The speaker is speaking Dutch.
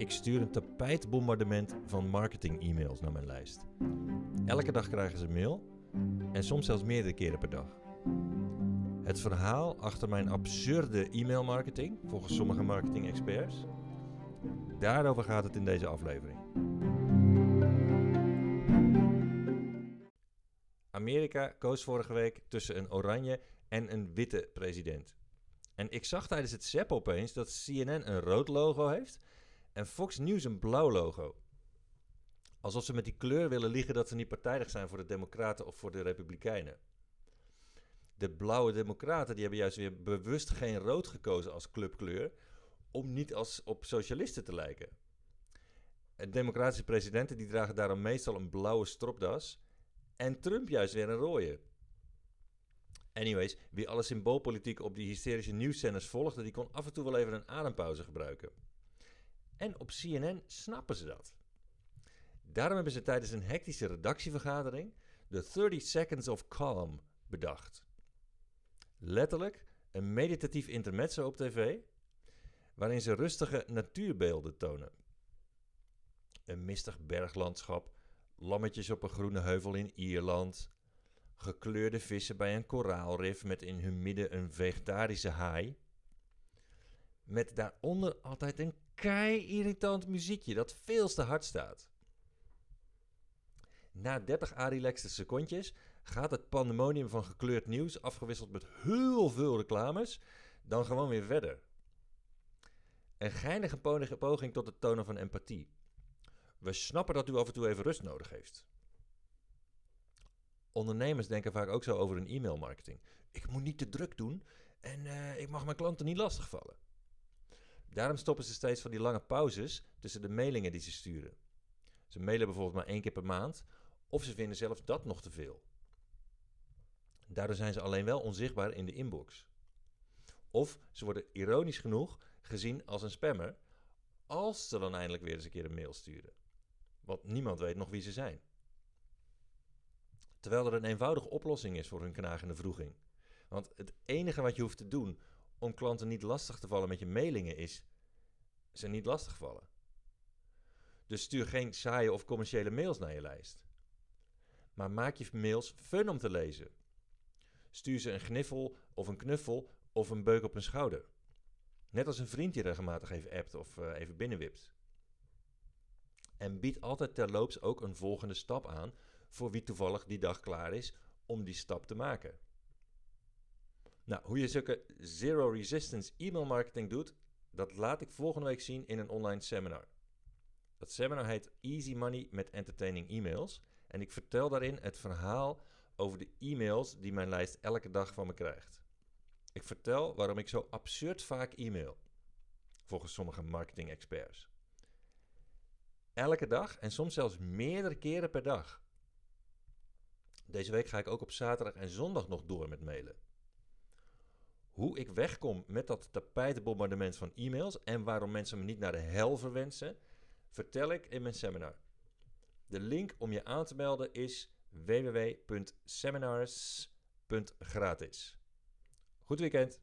Ik stuur een tapijtbombardement van marketing-e-mails naar mijn lijst. Elke dag krijgen ze mail en soms zelfs meerdere keren per dag. Het verhaal achter mijn absurde e-mailmarketing, volgens sommige marketing-experts, daarover gaat het in deze aflevering. Amerika koos vorige week tussen een oranje en een witte president. En ik zag tijdens het SEP opeens dat CNN een rood logo heeft en Fox News een blauw logo. Alsof ze met die kleur willen liegen dat ze niet partijdig zijn voor de Democraten of voor de Republikeinen. De blauwe Democraten die hebben juist weer bewust geen rood gekozen als clubkleur om niet als op socialisten te lijken. De democratische presidenten die dragen daarom meestal een blauwe stropdas en Trump juist weer een rode. Anyways, wie alle symboolpolitiek op die hysterische nieuwszenders volgde, die kon af en toe wel even een adempauze gebruiken. En op CNN snappen ze dat. Daarom hebben ze tijdens een hectische redactievergadering de 30 Seconds of Calm bedacht. Letterlijk een meditatief intermezzo op tv, waarin ze rustige natuurbeelden tonen. Een mistig berglandschap, lammetjes op een groene heuvel in Ierland, gekleurde vissen bij een koraalrif met in hun midden een vegetarische haai. Met daaronder altijd een kei-irritant muziekje dat veel te hard staat. Na 30 arilexe secondjes gaat het pandemonium van gekleurd nieuws, afgewisseld met heel veel reclames, dan gewoon weer verder. Een geinige poging tot het tonen van empathie. We snappen dat u af en toe even rust nodig heeft. Ondernemers denken vaak ook zo over hun e-mailmarketing. Ik moet niet te druk doen en uh, ik mag mijn klanten niet lastigvallen. Daarom stoppen ze steeds van die lange pauzes tussen de mailingen die ze sturen. Ze mailen bijvoorbeeld maar één keer per maand, of ze vinden zelfs dat nog te veel. Daardoor zijn ze alleen wel onzichtbaar in de inbox. Of ze worden ironisch genoeg gezien als een spammer, als ze dan eindelijk weer eens een keer een mail sturen. Want niemand weet nog wie ze zijn. Terwijl er een eenvoudige oplossing is voor hun knagende vroeging. Want het enige wat je hoeft te doen om klanten niet lastig te vallen met je mailingen is ze niet lastig vallen. Dus stuur geen saaie of commerciële mails naar je lijst. Maar maak je mails fun om te lezen. Stuur ze een gniffel of een knuffel of een beuk op een schouder. Net als een vriend je regelmatig even appt of uh, even binnenwipt. En bied altijd terloops ook een volgende stap aan voor wie toevallig die dag klaar is om die stap te maken. Nou, hoe je zulke zero resistance e-mail marketing doet, dat laat ik volgende week zien in een online seminar. Dat seminar heet Easy Money met Entertaining E-mails. En ik vertel daarin het verhaal over de e-mails die mijn lijst elke dag van me krijgt. Ik vertel waarom ik zo absurd vaak e-mail, volgens sommige marketing-experts. Elke dag en soms zelfs meerdere keren per dag. Deze week ga ik ook op zaterdag en zondag nog door met mailen. Hoe ik wegkom met dat tapijtenbombardement van e-mails en waarom mensen me niet naar de hel verwensen, vertel ik in mijn seminar. De link om je aan te melden is www.seminars.gratis. Goed weekend!